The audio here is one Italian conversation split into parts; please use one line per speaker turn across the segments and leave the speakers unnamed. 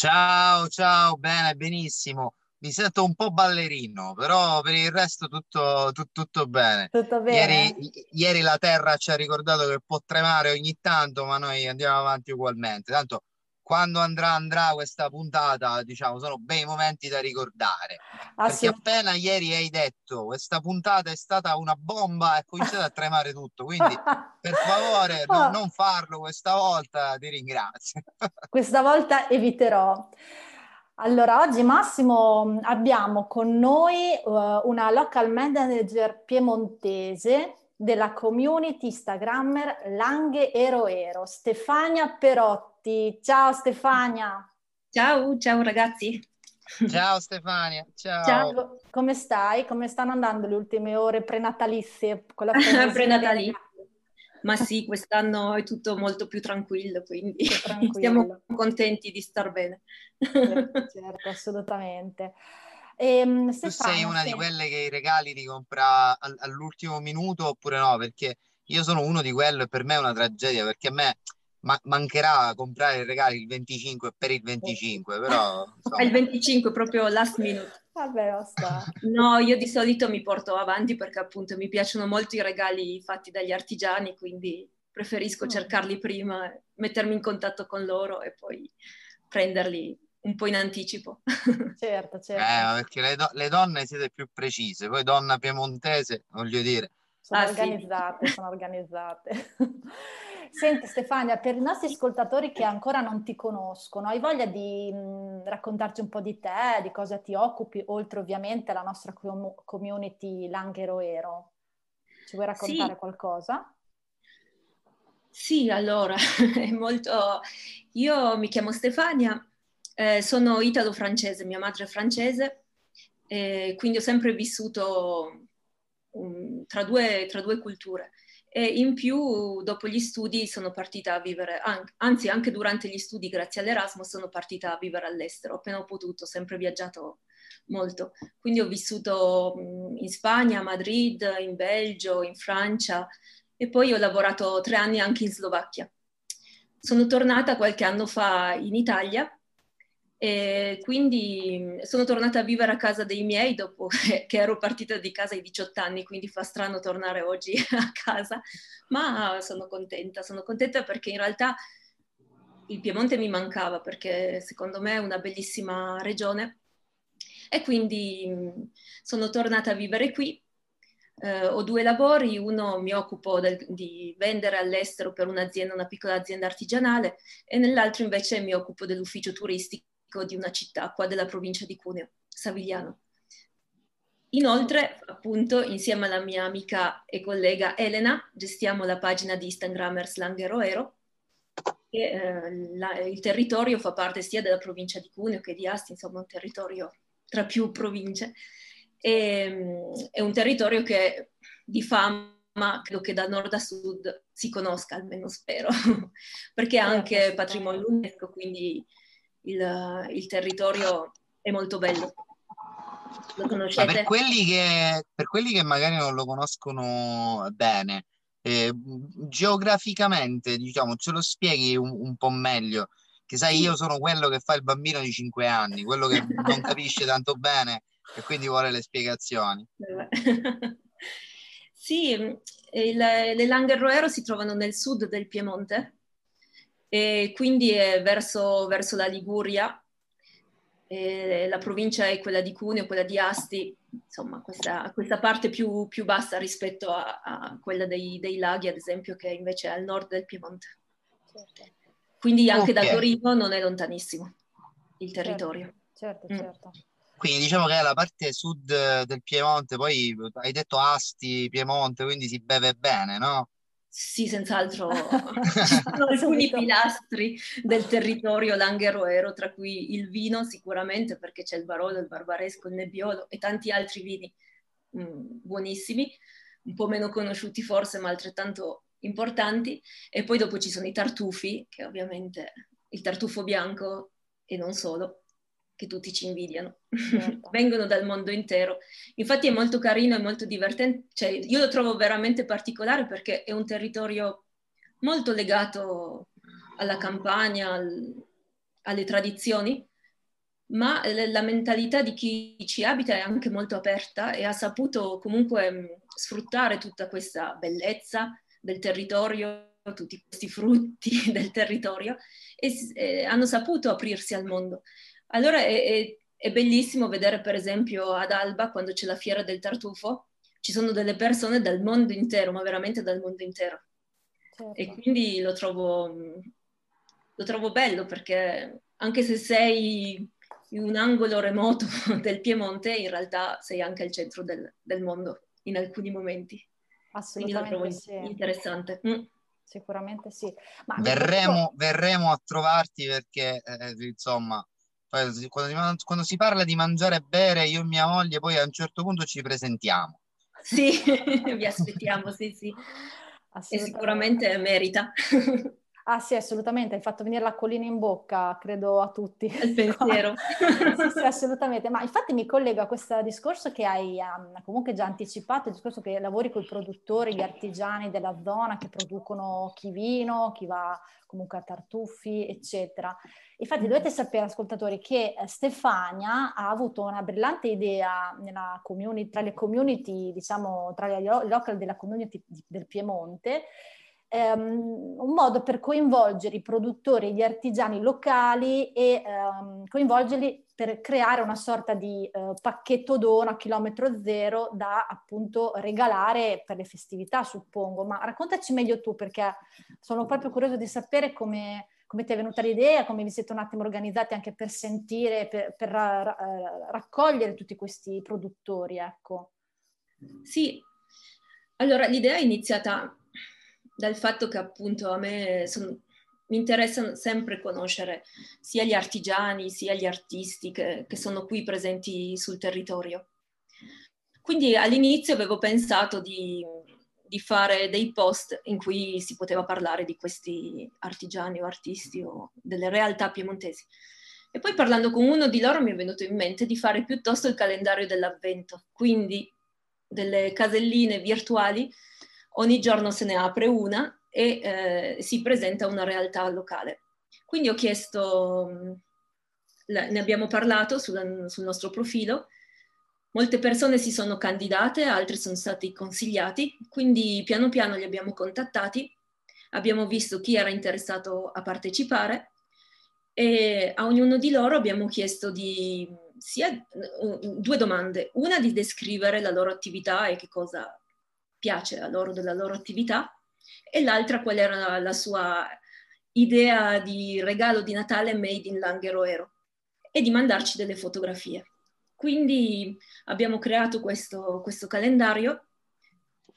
Ciao, ciao, bene, benissimo. Mi sento un po' ballerino, però per il resto tutto, tutto, tutto bene.
Tutto bene?
Ieri, ieri la Terra ci ha ricordato che può tremare ogni tanto, ma noi andiamo avanti ugualmente. Tanto quando andrà andrà questa puntata, diciamo, sono bei momenti da ricordare. Perché appena ieri hai detto questa puntata è stata una bomba, è cominciato a tremare tutto. Quindi, per favore, no, ah. non farlo questa volta, ti ringrazio.
questa volta eviterò. Allora, oggi Massimo abbiamo con noi uh, una local manager piemontese della community Instagrammer Langhe Ero Ero, Stefania Perotti. Ciao Stefania.
Ciao, ciao ragazzi.
Ciao Stefania, ciao.
ciao. Come stai? Come stanno andando le ultime ore prenatalizie?
Con la prenatalizie. Ma sì, quest'anno è tutto molto più tranquillo, quindi tranquillo. siamo contenti di star bene.
Certo, certo assolutamente. E,
ehm, tu sei una sì. di quelle che i regali li compra all'ultimo minuto oppure no? Perché io sono uno di quello e per me è una tragedia, perché a me ma- mancherà comprare i regali il 25 per il 25, però...
Insomma. Il 25 proprio last minute.
Vabbè, basta.
No, io di solito mi porto avanti perché appunto mi piacciono molto i regali fatti dagli artigiani, quindi preferisco mm. cercarli prima, mettermi in contatto con loro e poi prenderli un po' in anticipo.
Certo, certo.
Eh, perché le, do- le donne siete più precise, poi donna piemontese, voglio dire,
sono ah, organizzate, sì. sono organizzate. Senti Stefania, per i nostri ascoltatori che ancora non ti conoscono, hai voglia di mh, raccontarci un po' di te, di cosa ti occupi, oltre ovviamente alla nostra com- community Langhero Ero? Ci vuoi raccontare sì. qualcosa?
Sì, allora, è molto... Io mi chiamo Stefania, eh, sono italo-francese, mia madre è francese, eh, quindi ho sempre vissuto um, tra, due, tra, due, culture. E in più, dopo gli studi, sono partita a vivere, anzi anche durante gli studi, grazie all'Erasmus, sono partita a vivere all'estero, appena ho potuto, ho sempre viaggiato molto. Quindi ho vissuto in Spagna, a Madrid, in Belgio, in Francia e poi ho lavorato tre anni anche in Slovacchia. Sono tornata qualche anno fa in Italia e quindi sono tornata a vivere a casa dei miei dopo che ero partita di casa ai 18 anni, quindi fa strano tornare oggi a casa, ma sono contenta, sono contenta perché in realtà il Piemonte mi mancava perché secondo me è una bellissima regione. E quindi sono tornata a vivere qui. Eh, ho due lavori, uno mi occupo del, di vendere all'estero per un'azienda, una piccola azienda artigianale e nell'altro invece mi occupo dell'ufficio turistico di una città qua della provincia di Cuneo, Savigliano. Inoltre, appunto, insieme alla mia amica e collega Elena, gestiamo la pagina di Instagram Slangheroero, e eh, la, il territorio fa parte sia della provincia di Cuneo che di Asti, insomma un territorio tra più province. E, mm, è un territorio che di fama credo che da nord a sud si conosca, almeno spero, perché certo, anche patrimonio UNESCO, quindi il, il territorio è molto bello.
Lo conoscete? Per quelli, che, per quelli che magari non lo conoscono bene, eh, geograficamente, diciamo, ce lo spieghi un, un, po' meglio? Che sai, io sono quello che fa il bambino di 5 anni, quello che non capisce tanto bene e quindi vuole le spiegazioni.
sì, il, le Langhe si trovano nel sud del Piemonte, e quindi è verso, verso la Liguria, e la provincia è quella di Cuneo, quella di Asti, insomma questa, questa parte più, più, bassa rispetto a, a quella dei, dei, laghi, ad esempio, che invece è al nord del Piemonte. Certo. Quindi anche okay. da Torino non è lontanissimo il territorio.
Certo, certo. certo. Mm.
Quindi diciamo che è la parte sud del Piemonte, poi hai detto Asti, Piemonte, quindi si beve bene, no?
Sì, senz'altro. Ci sono alcuni pilastri del territorio langheroero, tra cui il vino sicuramente, perché c'è il Barolo, il Barbaresco, il Nebbiolo e tanti altri vini mh, mm, buonissimi, un po' meno conosciuti forse, ma altrettanto importanti. E poi dopo ci sono i tartufi, che ovviamente il tartufo bianco e non solo, che tutti ci invidiano, certo. vengono dal mondo intero. Infatti è molto carino e molto divertente, cioè, io lo trovo veramente particolare perché è un territorio molto legato alla campagna, al, alle tradizioni, ma la mentalità di chi ci abita è anche molto aperta e ha saputo comunque mm, sfruttare tutta questa bellezza del territorio, tutti questi frutti del territorio e, e hanno saputo aprirsi al mondo. Allora è, è, è, bellissimo vedere per esempio ad Alba quando c'è la fiera del tartufo, ci sono delle persone dal mondo intero, ma veramente dal mondo intero. Certo. E quindi lo trovo, lo trovo bello perché anche se sei in un angolo remoto del Piemonte, in realtà sei anche al centro del, del mondo in alcuni momenti.
Assolutamente
Quindi lo trovo sì. interessante. Mm.
Sicuramente sì.
Ma verremo, verremo, a trovarti perché, eh, insomma, quando, quando, si parla di mangiare e bere, io e mia moglie poi a un certo punto ci presentiamo.
Sì, vi aspettiamo, sì, sì. E sicuramente merita.
Ah sì, assolutamente, hai fatto venire l'acquolina in bocca, credo a tutti.
Il pensiero.
sì, sì, assolutamente. Ma infatti mi collego a questo discorso che hai um, comunque già anticipato, il discorso che lavori con i produttori, gli artigiani della zona che producono chi vino, chi va comunque a tartufi, eccetera. Infatti mm. dovete sapere, ascoltatori, che eh, Stefania ha avuto una brillante idea tra le community, diciamo, tra le local della community del Piemonte, ehm, un modo per coinvolgere i produttori, gli artigiani locali e ehm, coinvolgerli per creare una sorta di eh, pacchetto dono a chilometro zero da appunto regalare per le festività, suppongo. Ma raccontaci meglio tu perché sono proprio curiosa di sapere come, come ti è venuta l'idea, come vi siete un attimo organizzati anche per sentire, per, per ra- raccogliere tutti questi produttori, ecco.
Sì, allora l'idea è iniziata dal fatto che appunto a me son, mi interessa sempre conoscere sia gli artigiani sia gli artisti che, che sono qui presenti sul territorio. Quindi all'inizio avevo pensato di, di, fare dei post in cui si poteva parlare di questi artigiani o artisti o delle realtà piemontesi. E poi parlando con uno di loro mi è venuto in mente di fare piuttosto il calendario dell'avvento, quindi delle caselline virtuali ogni giorno se ne apre una e eh, si presenta una realtà locale. Quindi ho chiesto, mm, ne abbiamo parlato sul, sul nostro profilo, molte persone si sono candidate, altri sono stati consigliati, quindi piano piano li abbiamo contattati, abbiamo visto chi era interessato a partecipare e a ognuno di loro abbiamo chiesto di sia due domande, una di descrivere la loro attività e che cosa piace a loro della loro attività e l'altra qual era la sua idea di regalo di Natale made in Langheroero e di mandarci delle fotografie. Quindi abbiamo creato questo, questo calendario,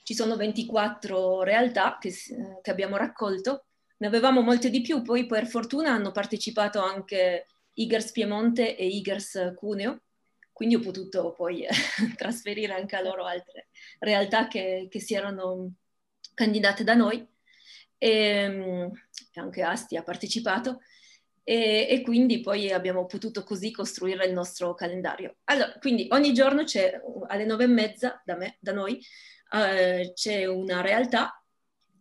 ci sono 24 realtà che, che abbiamo raccolto, ne avevamo molte di più, poi per fortuna hanno partecipato anche Igers Piemonte e Igers Cuneo, quindi ho potuto poi trasferire anche a loro altre realtà che, che si erano candidate da noi e anche Asti ha partecipato e, e, quindi poi abbiamo potuto così costruire il nostro calendario. Allora, quindi ogni giorno c'è alle nove e mezza da, me, da noi uh, c'è una realtà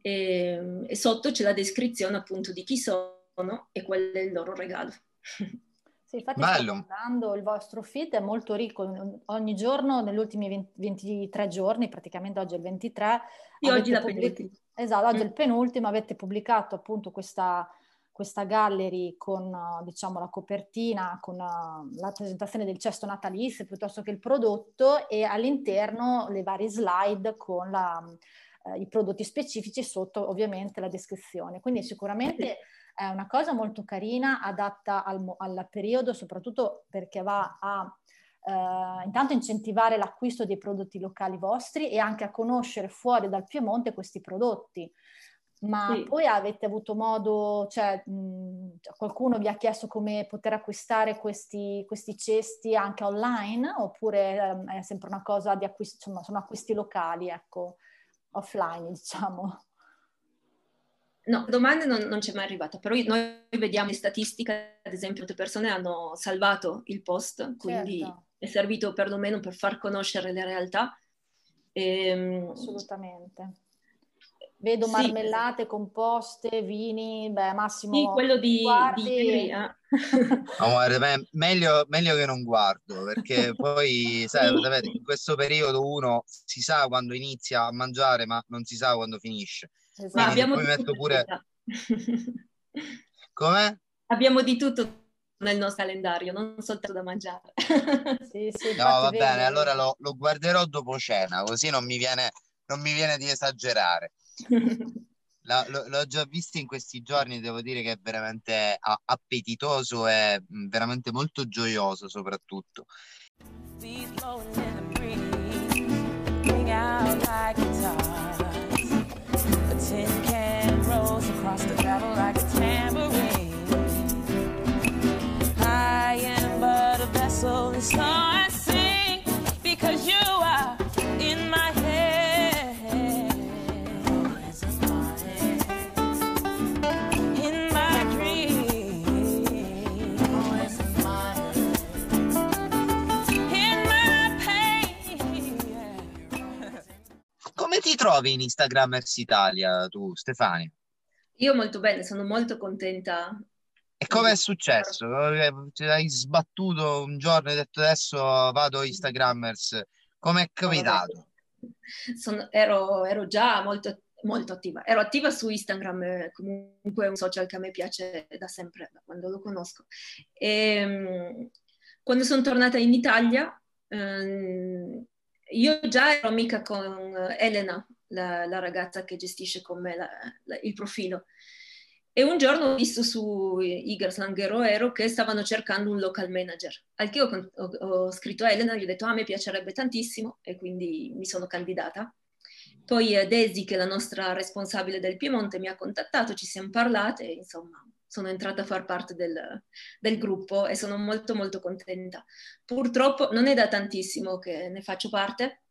e, e sotto c'è la descrizione appunto di chi sono e qual è il loro regalo.
Sì, infatti Bello. sto guardando il vostro feed, è molto ricco, ogni giorno, negli ultimi 20, 23 giorni, praticamente oggi è il 23.
Sì, oggi la pubblic- penultima.
Esatto, oggi è il mm. penultimo, avete pubblicato appunto questa, questa gallery con diciamo la copertina, con la presentazione del cesto natalizio piuttosto che il prodotto e all'interno le varie slide con la, eh, i prodotti specifici sotto ovviamente la descrizione. Quindi sicuramente è una cosa molto carina, adatta al, al periodo, soprattutto perché va a Uh, intanto incentivare l'acquisto dei prodotti locali vostri e anche a conoscere fuori dal Piemonte questi prodotti. ma sì. poi avete avuto modo, cioè mh, qualcuno vi ha chiesto come poter acquistare questi, questi cesti anche online oppure um, è sempre una cosa di acquisto, insomma sono acquisti locali, ecco, offline diciamo?
No, domande non, non c'è mai arrivata, però noi vediamo le statistiche, ad esempio, molte persone hanno salvato il post, quindi certo. è servito perlomeno per far conoscere le realtà.
E, ehm, Assolutamente. Vedo sì. marmellate, composte, vini, beh, Massimo...
Sì, quello di, guardi... di ieri, eh.
no, guarda, meglio, meglio, che non guardo, perché poi, sai, sì. in questo periodo uno si sa quando inizia a mangiare, ma non si sa quando finisce.
Esatto. Ma abbiamo poi metto pure...
Come?
Abbiamo di tutto nel nostro calendario, non soltanto da mangiare.
sì, sì, no, va bene, vedi. allora lo, lo, guarderò dopo cena, così non mi viene, non mi viene di esagerare. La, lo, l'ho già visto in questi giorni, devo dire che è veramente appetitoso e veramente molto gioioso soprattutto. Tin can rolls across the a tambourine. I am but a vessel in stars trovi in Instagrammers Italia tu, Stefania?
Io molto bene, sono molto contenta.
E come è successo? Ti hai sbattuto un giorno e hai detto adesso vado Instagrammers. Come è capitato?
Sono, ero, ero, già molto, molto attiva. Ero attiva su Instagram, comunque è un social che a me piace da sempre, da quando lo conosco. E, ehm, quando sono tornata in Italia, ehm, io già ero amica con Elena, la, la ragazza che gestisce con me la, la, il profilo. E un giorno ho visto su Igor Ero che stavano cercando un local manager. Al che ho, ho, ho scritto a Elena, gli ho detto ah, me piacerebbe tantissimo e quindi mi sono candidata. Poi eh, Daisy, che è la nostra responsabile del Piemonte, mi ha contattato, ci siamo parlate insomma sono entrata a far parte del, del, gruppo e sono molto molto contenta. Purtroppo non è da tantissimo che ne faccio parte,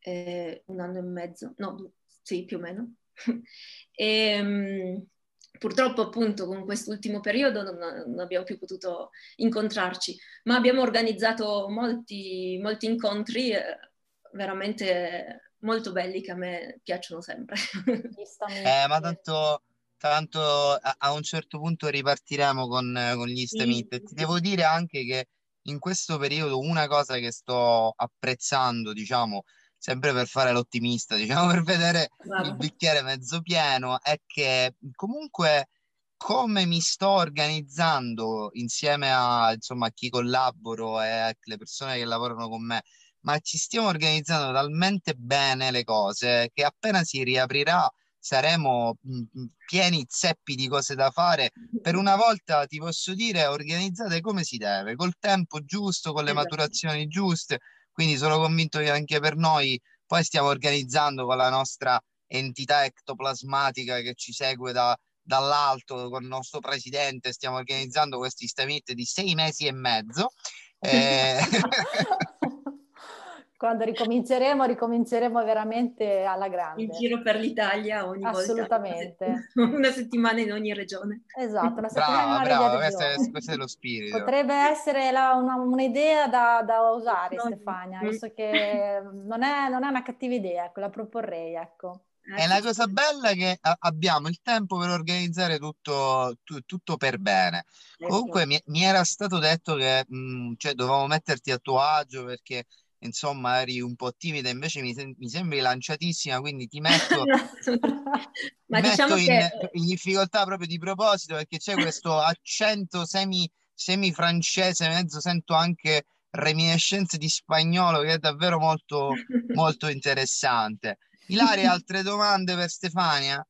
eh, un anno e mezzo, no, sì, più o meno. e, um, purtroppo appunto con quest'ultimo periodo non, non, abbiamo più potuto incontrarci, ma abbiamo organizzato molti, molti incontri eh, veramente molto belli che a me piacciono sempre.
eh, ma tanto, tanto a, a, un certo punto ripartiremo con, con gli Stamit. Sì. Ti devo dire anche che in questo periodo una cosa che sto apprezzando, diciamo, sempre per fare l'ottimista, diciamo per vedere wow. il bicchiere mezzo pieno, è che comunque come mi sto organizzando insieme a, insomma, a chi collaboro e alle persone che lavorano con me, ma ci stiamo organizzando talmente bene le cose che appena si riaprirà saremo pieni zeppi di cose da fare. Per una volta ti posso dire organizzate come si deve, col tempo giusto, con le esatto. maturazioni giuste, quindi sono convinto che anche per noi poi stiamo organizzando con la nostra entità ectoplasmatica che ci segue da, dall'alto con il nostro presidente, stiamo organizzando questi summit di sei mesi e mezzo. Eh...
quando ricominceremo, ricominceremo veramente alla grande.
In giro per l'Italia ogni
Assolutamente.
volta. Assolutamente. Una settimana in ogni regione.
Esatto,
una settimana brava, in ogni brava, questo è, questo è, lo spirito.
Potrebbe essere la, una, un'idea da, da usare, no. Stefania, mm. visto che non è, non è, una cattiva idea, ecco, la proporrei, ecco.
E la cosa bella è che abbiamo il tempo per organizzare tutto, tu, tutto per bene. Ecco. Comunque mi, mi, era stato detto che mh, mm, cioè, dovevamo metterti a tuo agio perché insomma eri un po' timida, invece mi, mi sembri lanciatissima, quindi ti metto,
Ma
ti
diciamo
metto in,
che...
in, difficoltà proprio di proposito perché c'è questo accento semi, semi francese, mezzo sento anche reminiscenze di spagnolo che è davvero molto, molto interessante. Ilaria, altre domande per Stefania?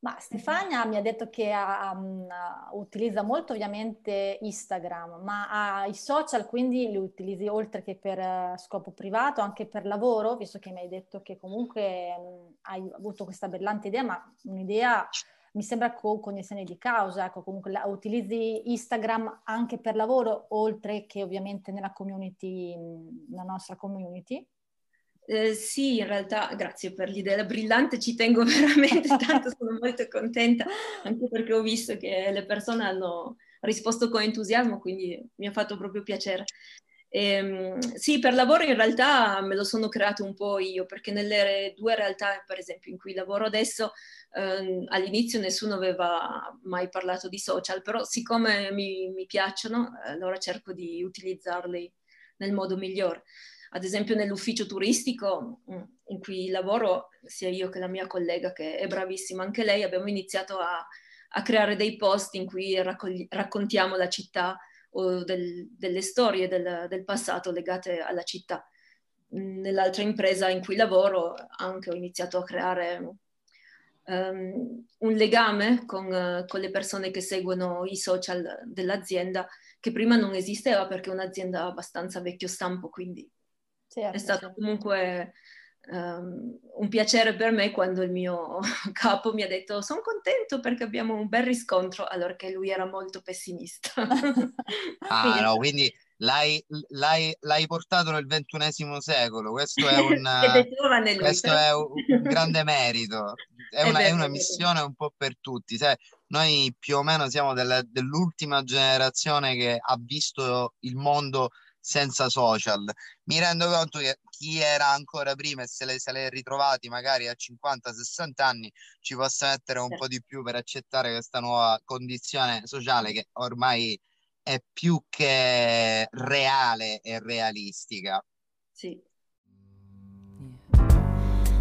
Ma Stefania mi ha detto che um, utilizza molto ovviamente Instagram, ma ha i social quindi li utilizzi oltre che per uh, scopo privato, anche per lavoro, visto che mi hai detto che comunque um, hai avuto questa brillante idea, ma un'idea mi sembra con cognizione di causa, ecco, comunque la, utilizzi Instagram anche per lavoro, oltre che ovviamente nella community, nella nostra community.
Eh, sì, in realtà, grazie per l'idea brillante, ci tengo veramente tanto, sono molto contenta, anche perché ho visto che le persone hanno risposto con entusiasmo, quindi mi ha fatto proprio piacere. E, ehm, sì, per lavoro in realtà me lo sono creato un po' io, perché nelle due realtà, per esempio, in cui lavoro adesso, eh, all'inizio nessuno aveva mai parlato di social, però siccome mi, mi piacciono, allora cerco di utilizzarli nel modo migliore ad esempio nell'ufficio turistico mm, in cui lavoro, sia io che la mia collega, che è bravissima anche lei, abbiamo iniziato a, a creare dei post in cui raccogli, raccontiamo la città o del, delle storie del, del, passato legate alla città. Nell'altra impresa in cui lavoro anche ho iniziato a creare um, un legame con, uh, con le persone che seguono i social dell'azienda che prima non esisteva perché è un'azienda abbastanza vecchio stampo, quindi Certo, è stato comunque um, un piacere per me quando il mio capo mi ha detto sono contento perché abbiamo un bel riscontro, allora che lui era molto pessimista.
ah quindi, no, quindi l'hai, l'hai, l'hai, portato nel ventunesimo secolo, questo è un, lui, questo è un grande merito, è, una, è una missione un po' per tutti. Sai, noi più o meno siamo della, dell'ultima generazione che ha visto il mondo senza social. Mi rendo conto che chi era ancora prima e se le, se le è ritrovati magari a 50-60 anni ci possa mettere un po' di più per accettare questa nuova condizione sociale che ormai è più che reale e realistica.
Sì.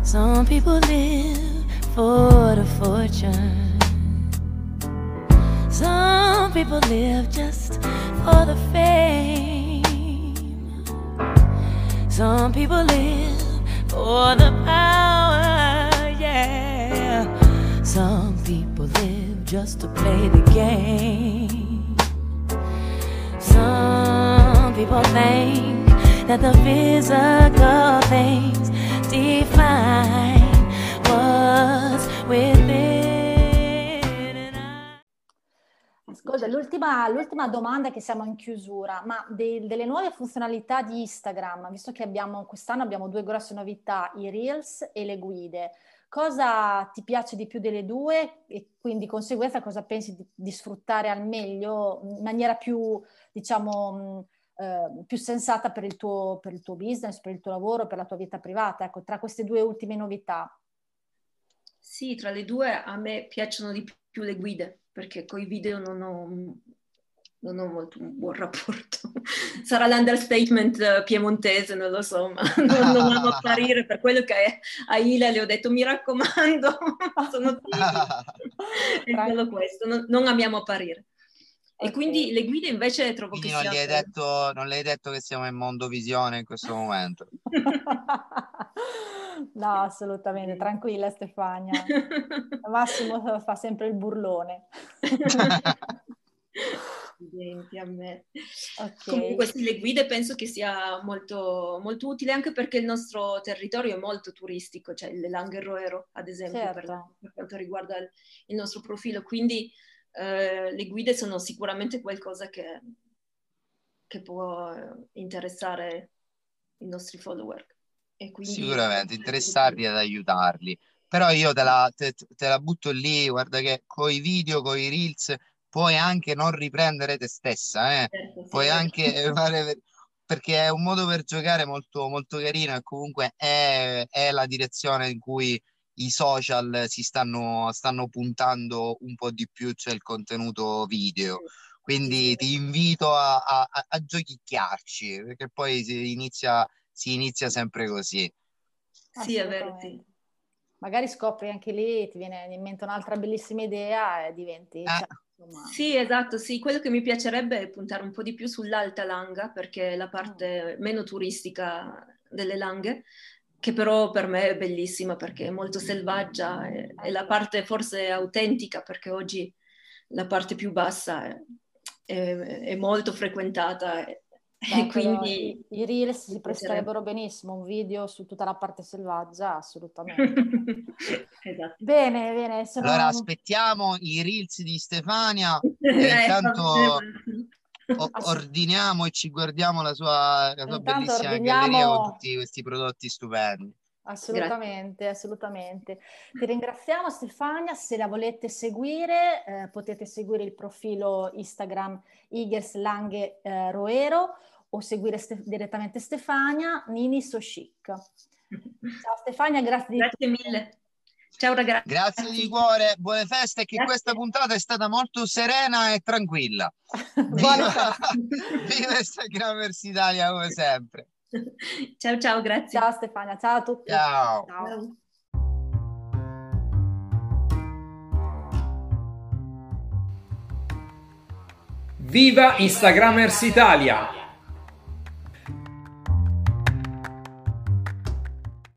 Some people live for the fortune. Some people live just for the fame. Some people live for the power, yeah. Some people live just to play the game. Some people think that the physical things define what's within.
L'ultima, l'ultima, domanda che siamo in chiusura, ma de, delle nuove funzionalità di Instagram, visto che abbiamo, quest'anno abbiamo due grosse novità, i Reels e le guide, cosa ti piace di più delle due e quindi di conseguenza cosa pensi di, di sfruttare al meglio in maniera più, diciamo, eh, più sensata per il, tuo, per il tuo business, per il tuo lavoro, per la tua vita privata? Ecco, tra queste due ultime novità.
Sì, tra le due a me piacciono di più le guide perché con i video non ho, non ho molto un buon rapporto. Sarà l'understatement eh, piemontese, non lo so, ma non, non amo apparire per quello che a Ila le ho detto mi raccomando, sono è solo questo, non, non amiamo apparire. E quindi le guide invece trovo
quindi
che
non siano... Gli hai detto, non le hai detto che siamo in mondo visione in questo momento?
no, assolutamente, tranquilla Stefania. Massimo fa sempre il burlone.
a me. Okay. Comunque sì, le guide penso che sia molto, molto utile anche perché il nostro territorio è molto turistico, cioè le Langhe Roero ad esempio certo. per, per, quanto riguarda il, il nostro profilo, quindi eh, le guide sono sicuramente qualcosa che, che può interessare i nostri follower.
Quindi... Sicuramente, interessarli ad aiutarli. Però io te la, te, te la butto lì, guarda che con i video, con i reels, puoi anche non riprendere te stessa, eh? certo, sì, puoi anche fare perché è un modo per giocare molto, molto carino e comunque è, è la direzione in cui i social si stanno, stanno puntando un po' di più, cioè il contenuto video. Quindi ti invito a, a, a giochicchiarci, perché poi si inizia, si inizia sempre così.
Sì, è vero. Sì.
Magari scopri anche lì, ti viene in mente un'altra bellissima idea e diventi... Eh. Cioè,
sì, esatto, sì, quello che mi piacerebbe è puntare un po' di più sull'alta langa, perché è la parte mm. meno turistica delle langhe, che però per me è bellissima perché è molto selvaggia, è, è la parte forse autentica perché oggi la parte più bassa è, è, è molto frequentata. E,
Beh, quindi i, i reels si presterebbero benissimo, un video su tutta la parte selvaggia, assolutamente. esatto. Bene, bene.
Sono... Allora aspettiamo i reels di Stefania e ordiniamo e ci guardiamo la sua, la sua bellissima ordiniamo... galleria con tutti questi prodotti stupendi.
Assolutamente, Grazie. assolutamente. Ti ringraziamo Stefania, se la volete seguire eh, potete seguire il profilo Instagram Igers Lange eh, Roero o seguire ste- direttamente Stefania Nini So Chic. Ciao Stefania, grazie,
grazie mille. Ciao ragazzi.
Grazie di cuore, buone feste, che grazie. questa puntata è stata molto serena e tranquilla. Viva, viva Instagramers Italia come sempre.
Ciao ciao, grazie.
Ciao Stefania, ciao a tutti.
Ciao. ciao.
Viva Instagramers Italia!